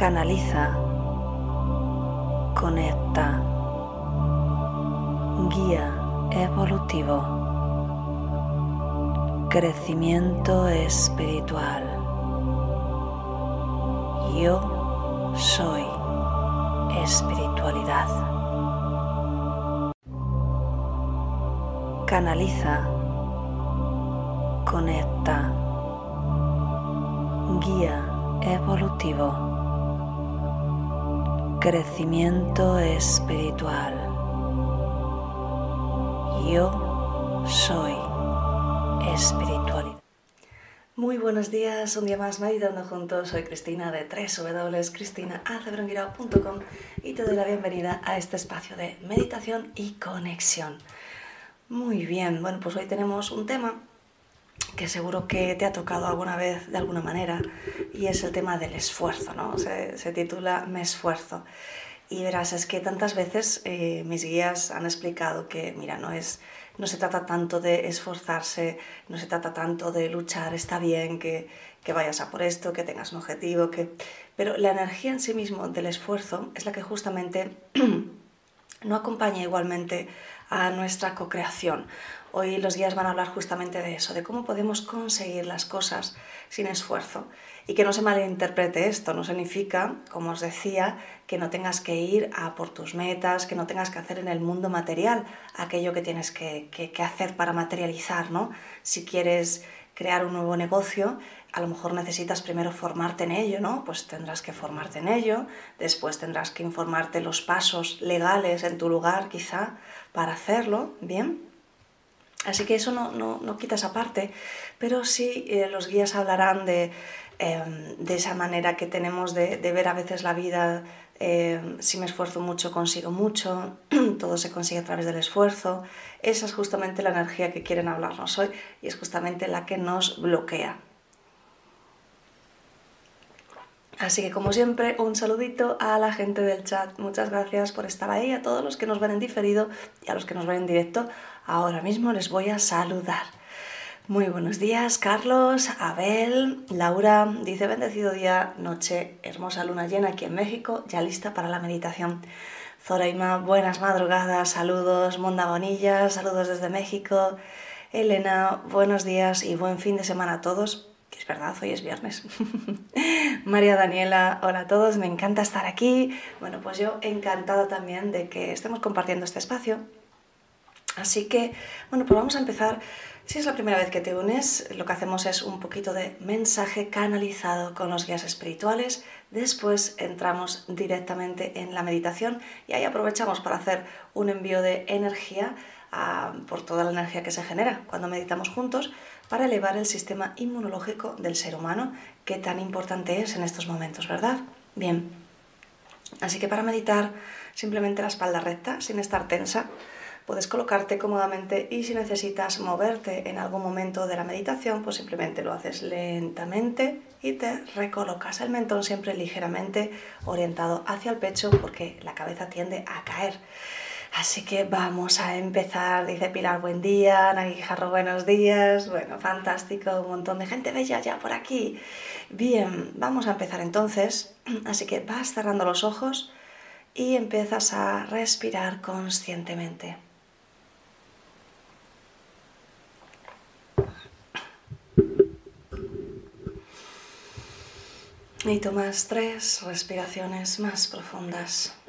canaliza, conecta, guía evolutivo, crecimiento espiritual. Yo soy espiritualidad. Canaliza, conecta, guía evolutivo crecimiento espiritual. Yo soy espiritualidad. Muy buenos días, un día más meditando juntos. Soy Cristina de www.cristinaacebrongirao.com y te doy la bienvenida a este espacio de meditación y conexión. Muy bien, bueno, pues hoy tenemos un tema que seguro que te ha tocado alguna vez de alguna manera y es el tema del esfuerzo, ¿no? Se, titula Me esfuerzo. Y verás, es que tantas veces eh, mis guías han explicado que, mira, no, es, no se trata tanto de esforzarse, no se trata tanto de luchar, está bien que, que vayas a por esto, que tengas un objetivo, que... pero la energía en sí mismo del esfuerzo es la que justamente no acompaña igualmente a nuestra co-creación. Hoy los guías van a hablar justamente de eso, de cómo podemos conseguir las cosas sin esfuerzo. Y que no se malinterprete esto, no significa, como os decía, que no tengas que ir a por tus metas, que no tengas que hacer en el mundo material aquello que tienes que, que hacer para materializar, ¿no? Si quieres crear un nuevo negocio, a lo mejor necesitas primero formarte en ello, ¿no? Pues tendrás que formarte en ello, después tendrás que informarte los pasos legales en tu lugar, quizá, para hacerlo, ¿bien? Así que eso no, no, quita esa parte, pero sí eh, los guías hablarán de, em, de, esa manera que tenemos de, ver a veces la vida, em, si me esfuerzo mucho, consigo mucho, todo se consigue a través del esfuerzo. Esa es justamente la energía que quieren hablarnos hoy y es justamente la que nos bloquea. Así que como siempre, un saludito a la gente del chat. Muchas gracias por estar ahí, a todos los que nos ven en diferido y a los que nos ven en directo. Ahora mismo les voy a saludar. Muy buenos días, Carlos, Abel, Laura, dice bendecido día, noche, hermosa luna llena aquí en México, ya lista para la meditación. Zoraima, buenas madrugadas, saludos, Monda Bonilla, saludos desde México. Elena, buenos días y buen fin de semana a todos verdad, hoy es viernes. María Daniela, hola a todos, me encanta estar aquí. Bueno, pues yo encantada también de que estemos compartiendo este espacio. Así que, bueno, pues vamos a empezar. Si es la primera vez que te unes, lo que hacemos es un poquito de mensaje canalizado con los guías espirituales. Después entramos directamente en la meditación y ahí aprovechamos para hacer un envío de energía ah, por toda la energía que se genera cuando meditamos juntos para elevar el sistema inmunológico del ser humano, que tan importante es en estos momentos, ¿verdad? Bien, así que para meditar simplemente la espalda recta, sin estar tensa, puedes colocarte cómodamente y si necesitas moverte en algún momento de la meditación, pues simplemente lo haces lentamente y te recolocas el mentón siempre ligeramente orientado hacia el pecho porque la cabeza tiende a caer. Así que vamos a empezar, dice Pilar, buen día, Nagui buenos días, bueno, fantástico, un montón de gente bella ya por aquí. Bien, vamos a empezar entonces, así que vas cerrando los ojos y empiezas a respirar conscientemente. Y tomas tres respiraciones más profundas.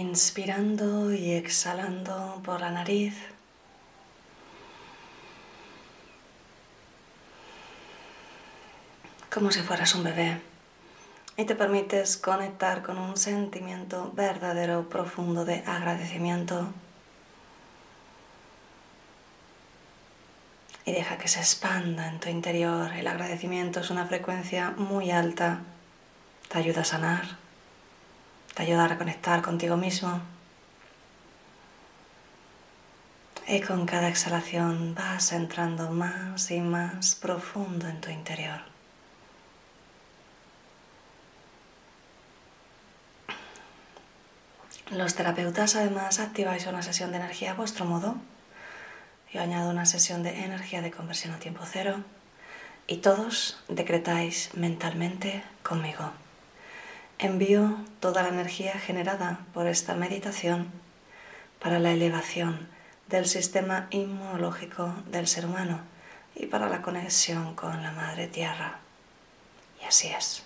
Inspirando y exhalando por la nariz. como si fueras un bebé y te permites conectar con un sentimiento verdadero, profundo de agradecimiento y deja que se expanda en tu interior. El agradecimiento es una frecuencia muy alta, te ayuda a sanar te ayudar a conectar contigo mismo. Y con cada exhalación vas entrando más y más profundo en tu interior. Los terapeutas además activáis una sesión de energía a vuestro modo. Yo añado una sesión de energía de conversión a tiempo cero y todos decretáis mentalmente conmigo. Envío toda la energía generada por esta meditación para la elevación del sistema inmunológico del ser humano y para la conexión con la Madre Tierra. Y así es.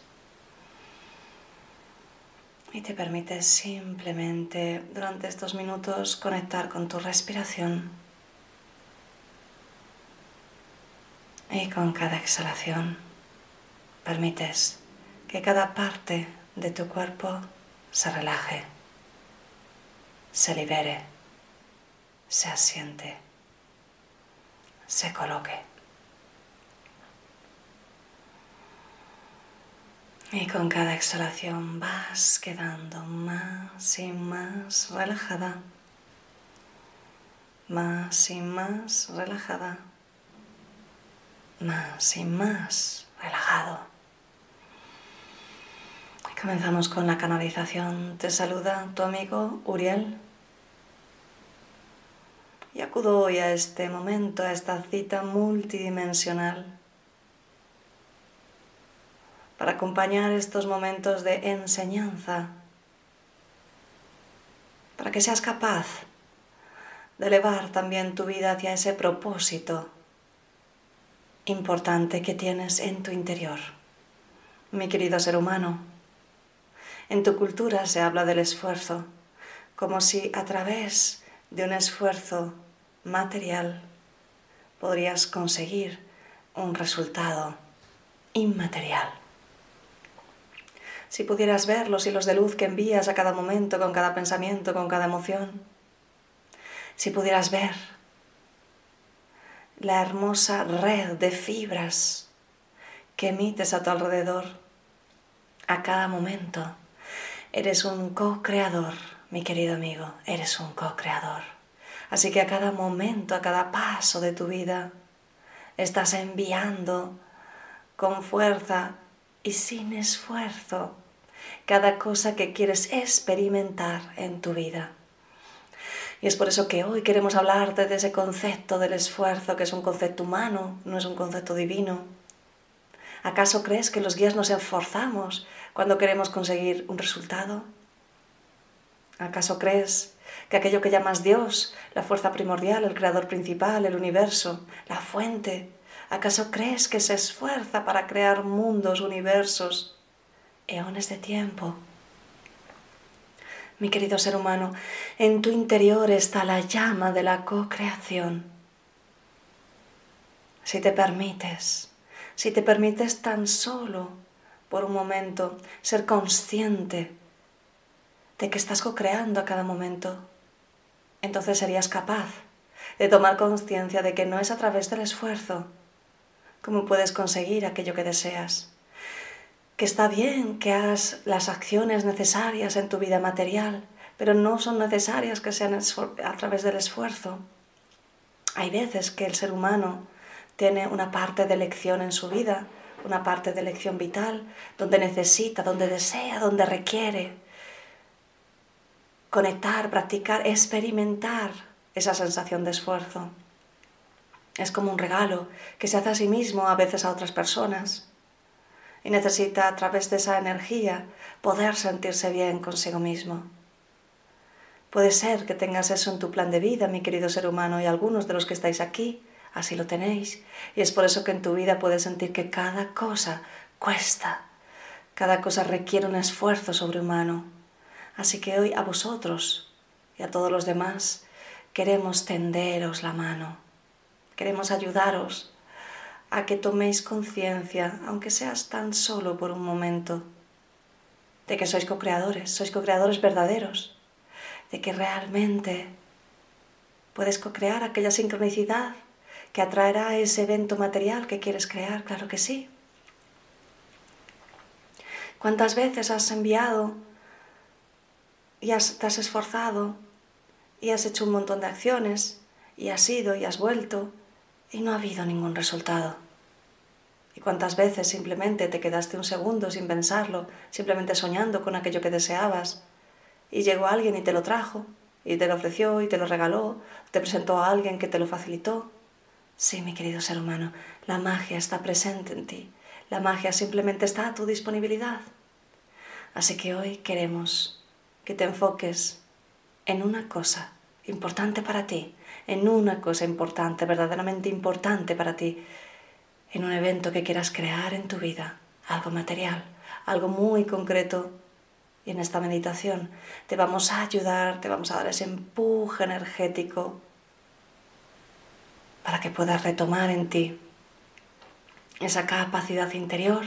Y te permites simplemente durante estos minutos conectar con tu respiración Y con cada exhalación permites que cada parte de tu cuerpo se relaje, se libere, se asiente, se coloque. Y con cada exhalación vas quedando más y más relajada, más y más relajada más y más comenzamos con la canalización. Te saluda tu amigo Uriel. Y acudo hoy a este momento, a esta cita multidimensional, para acompañar estos momentos de enseñanza, para que seas capaz de elevar también tu vida hacia ese propósito importante que tienes en tu interior. Mi querido ser humano, en tu cultura se habla del esfuerzo, como si a través de un esfuerzo material podrías conseguir un resultado inmaterial. Si pudieras ver los hilos de luz que envías a cada momento, con cada pensamiento, con cada emoción, si pudieras ver la hermosa red de fibras que emites a tu alrededor a cada momento. Eres un co-creador, mi querido amigo, eres un co-creador. Así que a cada momento, a cada paso de tu vida, estás enviando con fuerza y sin esfuerzo cada cosa que quieres experimentar en tu vida. Y es por eso que hoy queremos hablarte de ese concepto del esfuerzo, que es un concepto humano, no es un concepto divino. ¿Acaso crees que los guías nos esforzamos cuando queremos conseguir un resultado? ¿Acaso crees que aquello que llamas Dios, la fuerza primordial, el creador principal, el universo, la fuente, ¿acaso crees que se esfuerza para crear mundos, universos, eones de tiempo? mi querido ser humano, en tu interior está la llama de la co-creación. Si te permites, si te permites tan solo por un momento ser consciente de que estás co-creando a cada momento, entonces serías capaz de tomar conciencia de que no es a través del esfuerzo como puedes conseguir aquello que deseas, que está bien que hagas las acciones necesarias en tu vida material, pero no son necesarias que sean a través del esfuerzo. Hay veces que el ser humano tiene una parte de elección en su vida, una parte de elección vital, donde necesita, donde desea, donde requiere conectar, practicar, experimentar esa sensación de esfuerzo. Es como un regalo que se hace a sí mismo, a veces a otras personas y necesita a través de esa energía poder sentirse bien consigo mismo. Puede ser que tengas eso en tu plan de vida, mi querido ser humano, y algunos de los que estáis aquí así lo tenéis. Y es por eso que en tu vida puedes sentir que cada cosa cuesta, cada cosa requiere un esfuerzo sobrehumano. Así que hoy a vosotros y a todos los demás queremos tenderos la mano, queremos ayudaros a que toméis conciencia, aunque seas tan solo por un momento, de que sois co-creadores, sois co-creadores verdaderos, de que realmente puedes co-crear aquella sincronicidad que atraerá ese evento material que quieres crear, claro que sí. ¿Cuántas veces has enviado y has, te has esforzado y has hecho un montón de acciones y has ido y has vuelto y no ha habido ningún resultado? ¿Y cuántas veces simplemente te quedaste un segundo sin pensarlo, simplemente soñando con aquello que deseabas? Y llegó alguien y te lo trajo, y te lo ofreció, y te lo regaló, te presentó a alguien que te lo facilitó, Sí, mi querido ser humano, la magia está presente en ti. La magia simplemente está a tu disponibilidad. Así que hoy queremos que te enfoques en una cosa importante para ti, en una cosa importante, verdaderamente importante para ti, en un evento que quieras crear en tu vida, algo material, algo muy concreto. Y en esta meditación te vamos a ayudar, te vamos a dar ese empuje energético para que puedas retomar en ti esa capacidad interior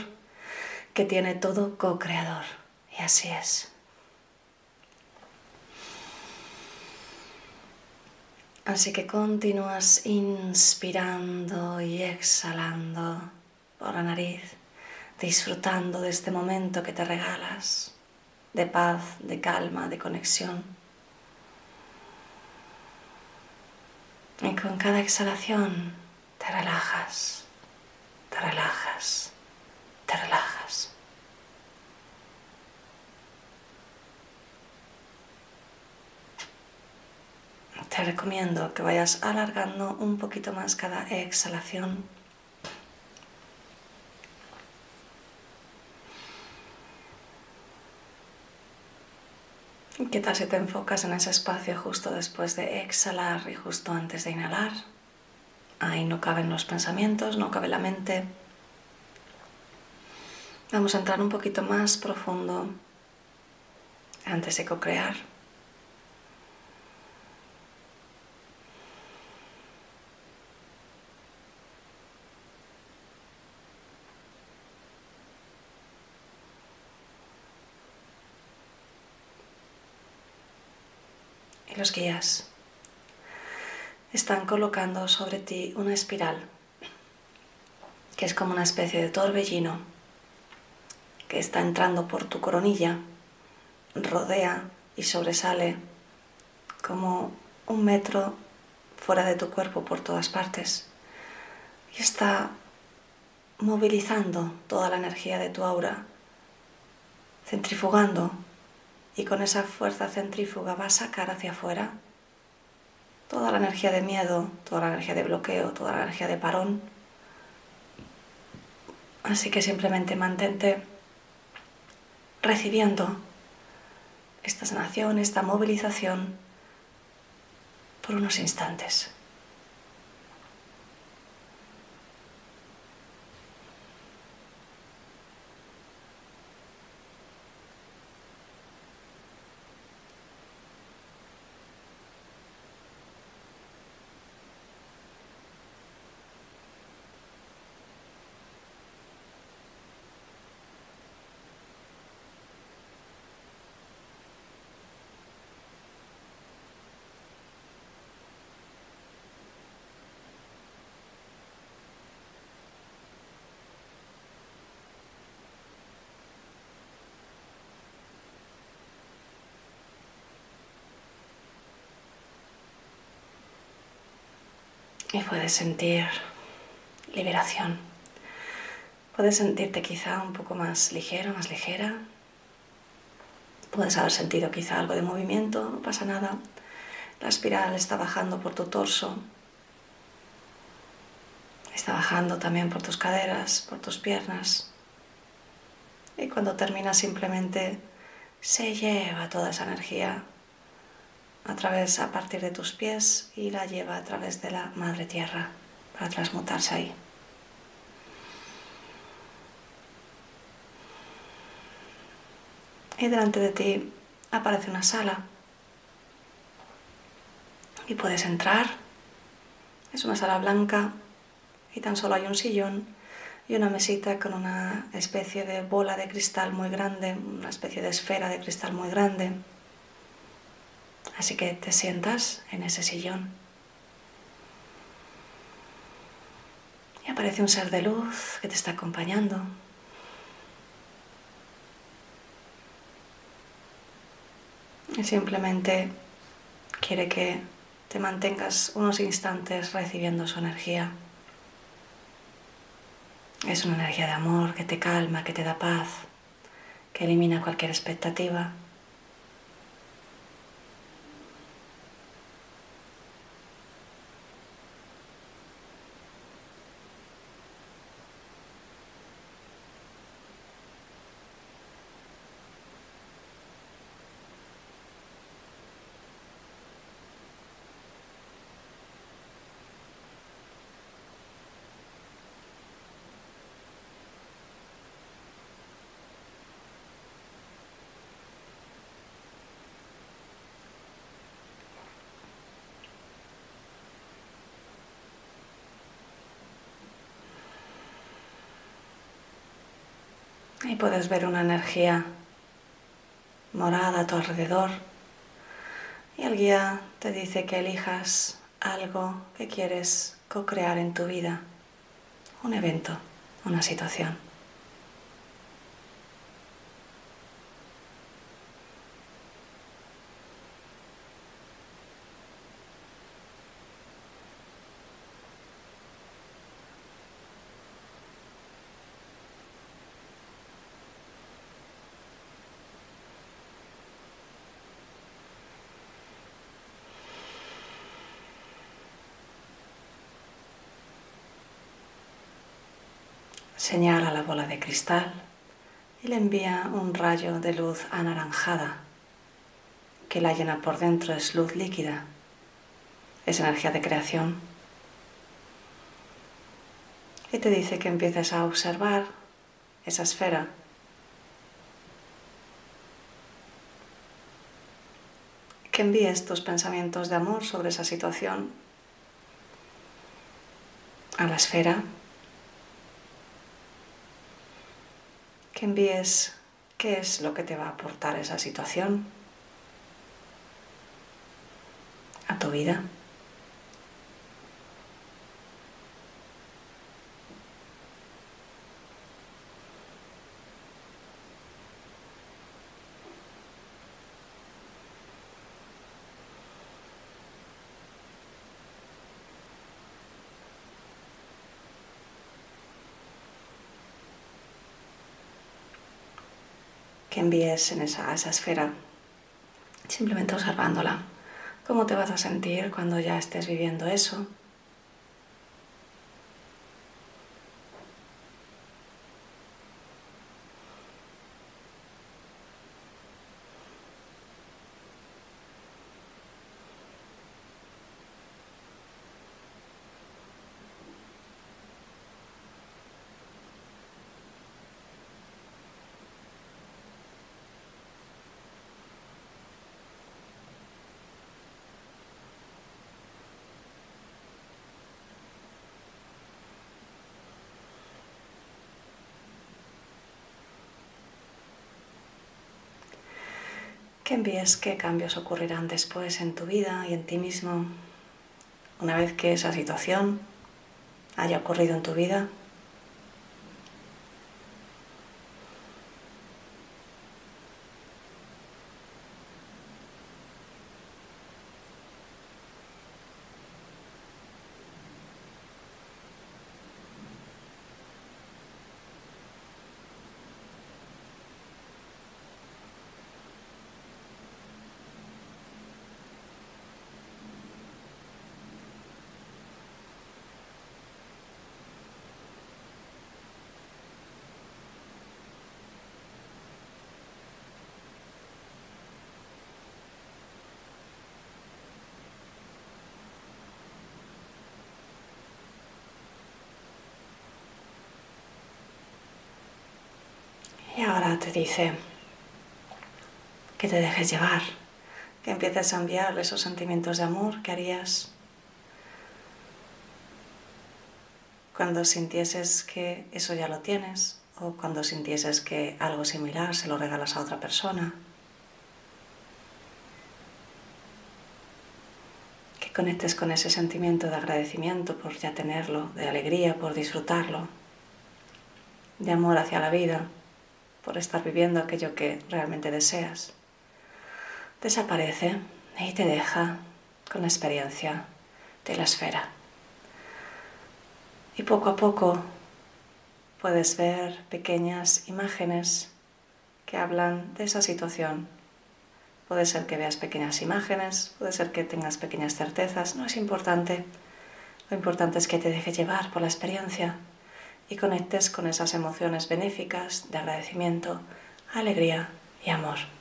que tiene todo co-creador. Y así es. Así que continúas inspirando y exhalando por la nariz, disfrutando de este momento que te regalas, de paz, de calma, de conexión. Y con cada exhalación te relajas, te relajas, te relajas. te recomiendo que vayas alargando un poquito más cada exhalación. ¿Qué tal si te enfocas en ese espacio justo después de exhalar y justo antes de inhalar? Ahí no caben los pensamientos, no cabe la mente. Vamos a entrar un poquito más profundo antes de co-crear. Los guías están colocando sobre ti una espiral que es como una especie de torbellino que está entrando por tu coronilla, rodea y sobresale como un metro fuera de tu cuerpo por todas partes. Y está movilizando toda la energía de tu aura, centrifugando y con esa fuerza centrífuga va a sacar hacia afuera toda la energía de miedo, toda la energía de bloqueo, toda la energía de parón. Así que simplemente mantente recibiendo esta sanación, esta movilización por unos instantes. Y puedes sentir liberación. Puedes sentirte quizá un poco más ligero, más ligera. Puedes haber sentido quizá algo de movimiento, no pasa nada. La espiral está bajando por tu torso. Está bajando también por tus caderas, por tus piernas. Y cuando termina simplemente se lleva toda esa energía a través, a partir de tus pies y la lleva a través de la madre tierra para transmutarse ahí. Y delante de ti aparece una sala y puedes entrar. Es una sala blanca y tan solo hay un sillón y una mesita con una especie de bola de cristal muy grande, una especie de esfera de cristal muy grande. Así que te sientas en ese sillón. Y aparece un ser de luz que te está acompañando. Y simplemente quiere que te mantengas unos instantes recibiendo su energía. Es una energía de amor que te calma, que te da paz, que elimina cualquier expectativa. Y puedes ver una energía morada a tu alrededor. Y el guía te dice que elijas algo que quieres co-crear en tu vida. Un evento, una situación. Señala la bola de cristal y le envía un rayo de luz anaranjada que la llena por dentro, es luz líquida, es energía de creación. Y te dice que empieces a observar esa esfera. Que envíes tus pensamientos de amor sobre esa situación a la esfera que envíes qué es lo que te va a aportar esa situación a tu vida. Envíes en esa, esa esfera, simplemente observándola. ¿Cómo te vas a sentir cuando ya estés viviendo eso? Que envíes qué cambios ocurrirán después en tu vida y en ti mismo una vez que esa situación haya ocurrido en tu vida. Y ahora te dice que te dejes llevar, que empieces a enviar esos sentimientos de amor que harías cuando sintieses que eso ya lo tienes o cuando sintieses que algo similar se lo regalas a otra persona. Que conectes con ese sentimiento de agradecimiento por ya tenerlo, de alegría por disfrutarlo, de amor hacia la vida por estar viviendo aquello que realmente deseas, desaparece y te deja con la experiencia de la esfera. Y poco a poco puedes ver pequeñas imágenes que hablan de esa situación. Puede ser que veas pequeñas imágenes, puede ser que tengas pequeñas certezas, no es importante. Lo importante es que te deje llevar por la experiencia y conectes con esas emociones benéficas de agradecimiento, alegría y amor.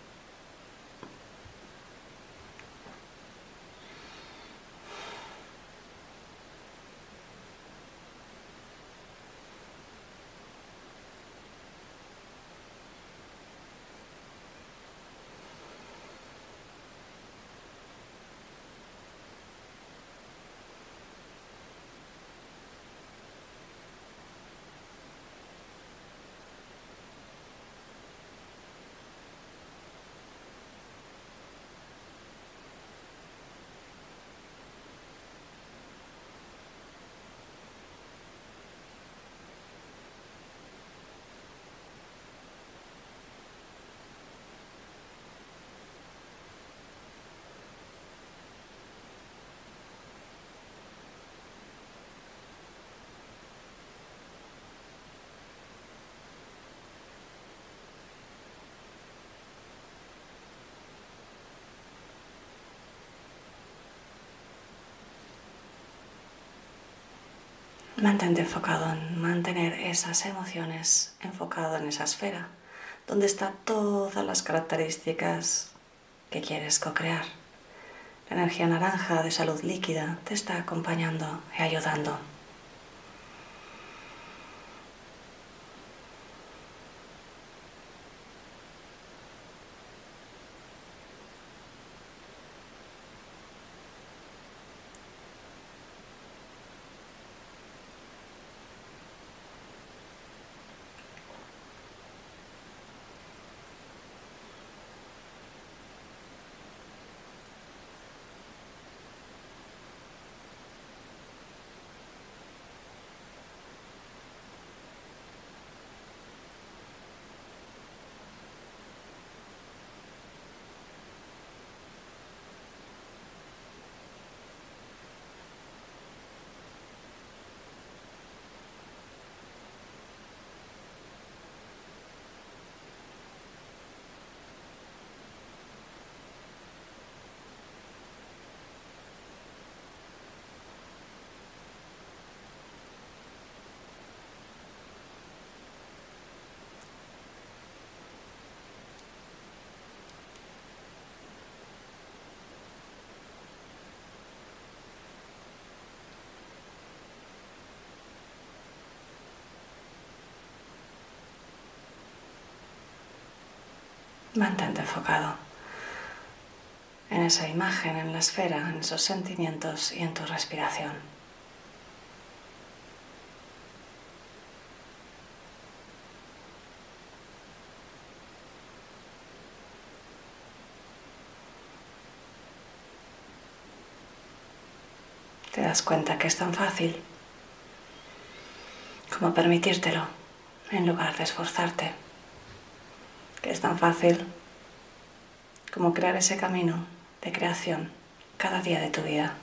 Mantente enfocado en mantener esas emociones enfocado en esa esfera, donde están todas las características que quieres co-crear. La energía naranja de salud líquida te está acompañando y ayudando. Mantente enfocado en esa imagen, en la esfera, en esos sentimientos y en tu respiración. Te das cuenta que es tan fácil como permitírtelo en lugar de esforzarte es tan fácil como crear ese camino de creación cada día de tu vida.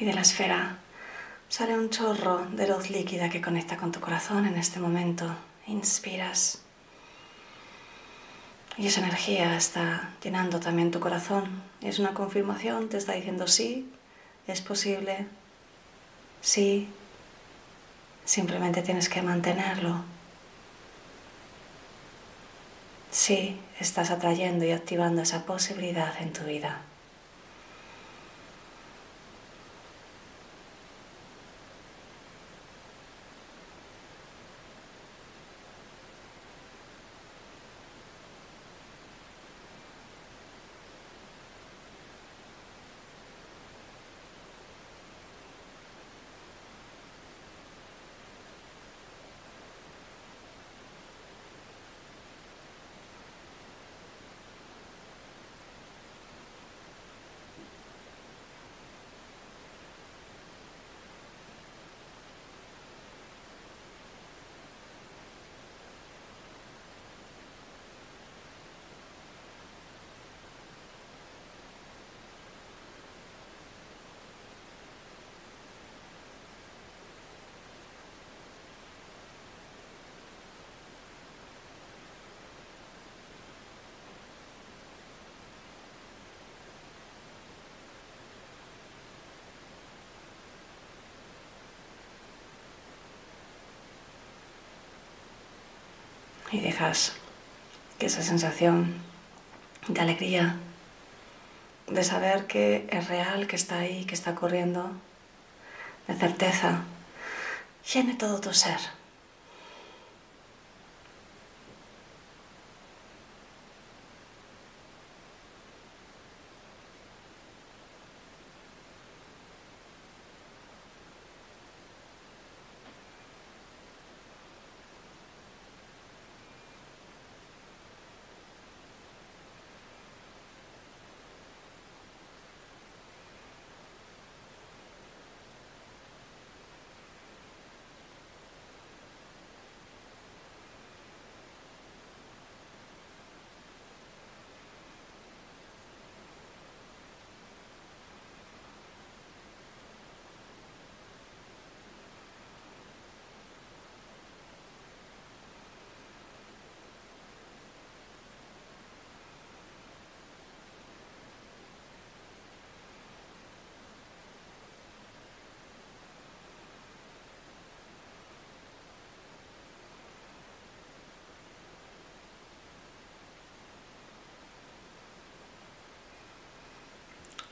Y de la esfera sale un chorro de luz líquida que conecta con tu corazón en este momento. Inspiras y esa energía está llenando también tu corazón. Es una confirmación, te está diciendo sí, es posible, sí, simplemente tienes que mantenerlo. Sí, estás atrayendo y activando esa posibilidad en tu vida. Y dejas que esa sensación de alegría, de saber que es real, que está ahí, que está corriendo, de certeza, llene todo tu ser.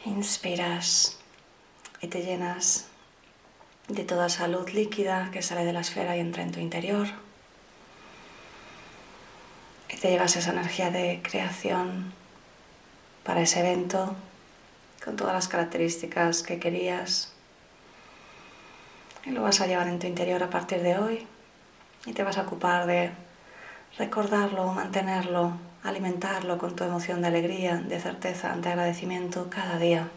Inspiras y te llenas de toda salud líquida que sale de la esfera y entra en tu interior. Y te llevas esa energía de creación para ese evento con todas las características que querías. Y lo vas a llevar en tu interior a partir de hoy y te vas a ocupar de recordarlo, mantenerlo, alimentarlo con tu emoción de alegría, de certeza, de agradecimiento cada día.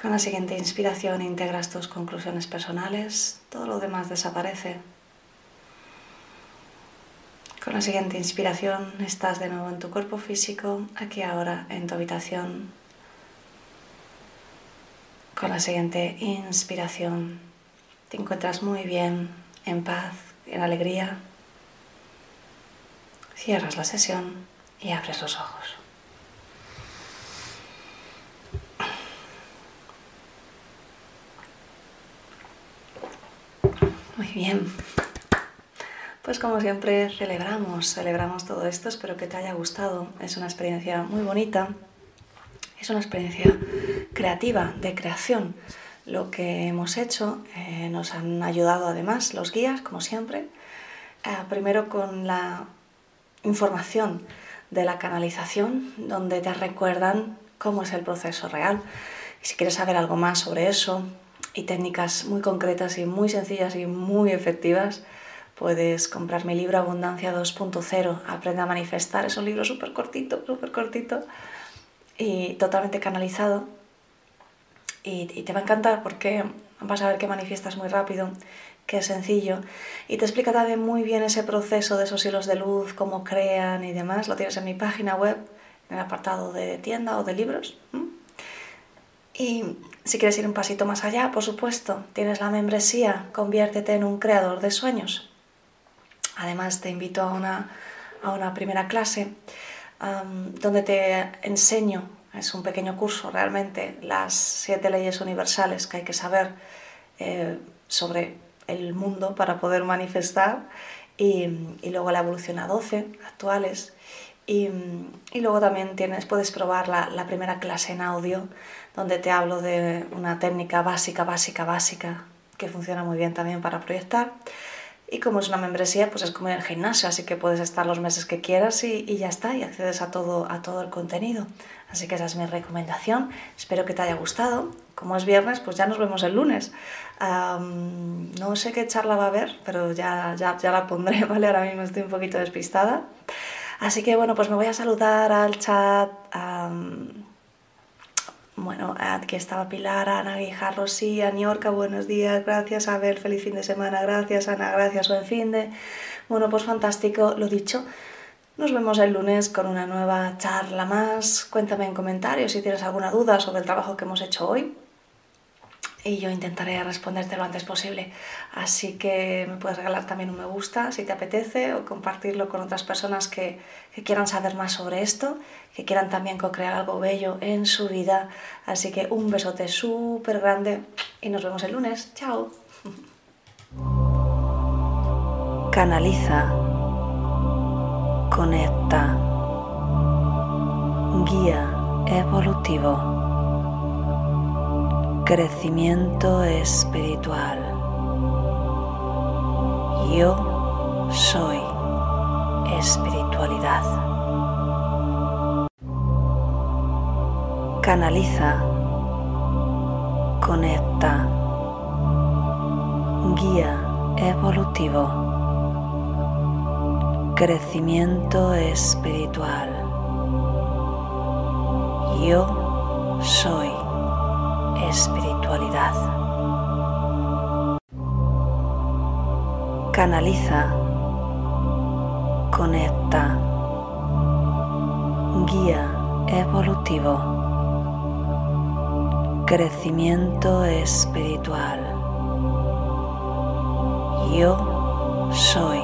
Con la siguiente inspiración integras tus conclusiones personales, todo lo demás desaparece. Con la siguiente inspiración estás de nuevo en tu cuerpo físico, aquí ahora en tu habitación. Con la siguiente inspiración te encuentras muy bien, en paz, en alegría. Cierras la sesión y abres los ojos. Muy bien. Pues como siempre celebramos, celebramos todo esto, espero que te haya gustado. Es una experiencia muy bonita, es una experiencia creativa, de creación. Lo que hemos hecho eh, nos han ayudado además los guías, como siempre, eh, primero con la información de la canalización, donde te recuerdan cómo es el proceso real. Y si quieres saber algo más sobre eso, y técnicas muy concretas y muy sencillas y muy efectivas, puedes comprar mi libro Abundancia 2.0, Aprende a manifestar. Es un libro súper cortito, súper cortito y totalmente canalizado. Y, te va a encantar porque vas a ver que manifiestas muy rápido, sencillo. Y te explica también muy bien ese proceso de esos hilos de luz, cómo crean y demás. Lo tienes en mi página web, en el apartado de tienda o de libros. Y si quieres ir un pasito más allá, por supuesto, tienes la membresía, conviértete en un creador de sueños. Además, te invito a una, a una primera clase donde te enseño, es un pequeño curso realmente, las siete leyes universales que hay que saber eh, sobre el mundo para poder manifestar y, luego la evolución a 12 actuales. Y, y luego también tienes, puedes probar la, la primera clase en audio donde te hablo de una técnica básica, básica, básica, que funciona muy bien también para proyectar. Y como es una membresía, pues es como en el gimnasio, así que puedes estar los meses que quieras y, ya está, y accedes a todo, a todo el contenido. Así que esa es mi recomendación. Espero que te haya gustado. Como es viernes, pues ya nos vemos el lunes. no sé qué charla va a haber, pero ya, ya, ya la pondré, ¿vale? Ahora mismo estoy un poquito despistada. Así que bueno, pues me voy a saludar al chat. Bueno, aquí estaba Pilar, Ana Guijarro, sí, Niorca, buenos días, gracias, Abel, feliz fin de semana, gracias, Ana, gracias, buen fin de... Bueno, pues fantástico, lo dicho, nos vemos el lunes con una nueva charla más. Cuéntame en comentarios si tienes alguna duda sobre el trabajo que hemos hecho hoy y yo intentaré responderte lo antes posible. Así que me puedes regalar también un me gusta si te apetece o compartirlo con otras personas que, que quieran saber más sobre esto, que quieran también co-crear algo bello en su vida. Así que un besote súper grande y nos vemos el lunes. Chao. Canaliza. Conecta. Guía evolutivo crecimiento espiritual. Yo soy espiritualidad. Canaliza, conecta, guía evolutivo, crecimiento espiritual. Yo soy espiritualidad. Canaliza, conecta, guía evolutivo, crecimiento espiritual. Yo soy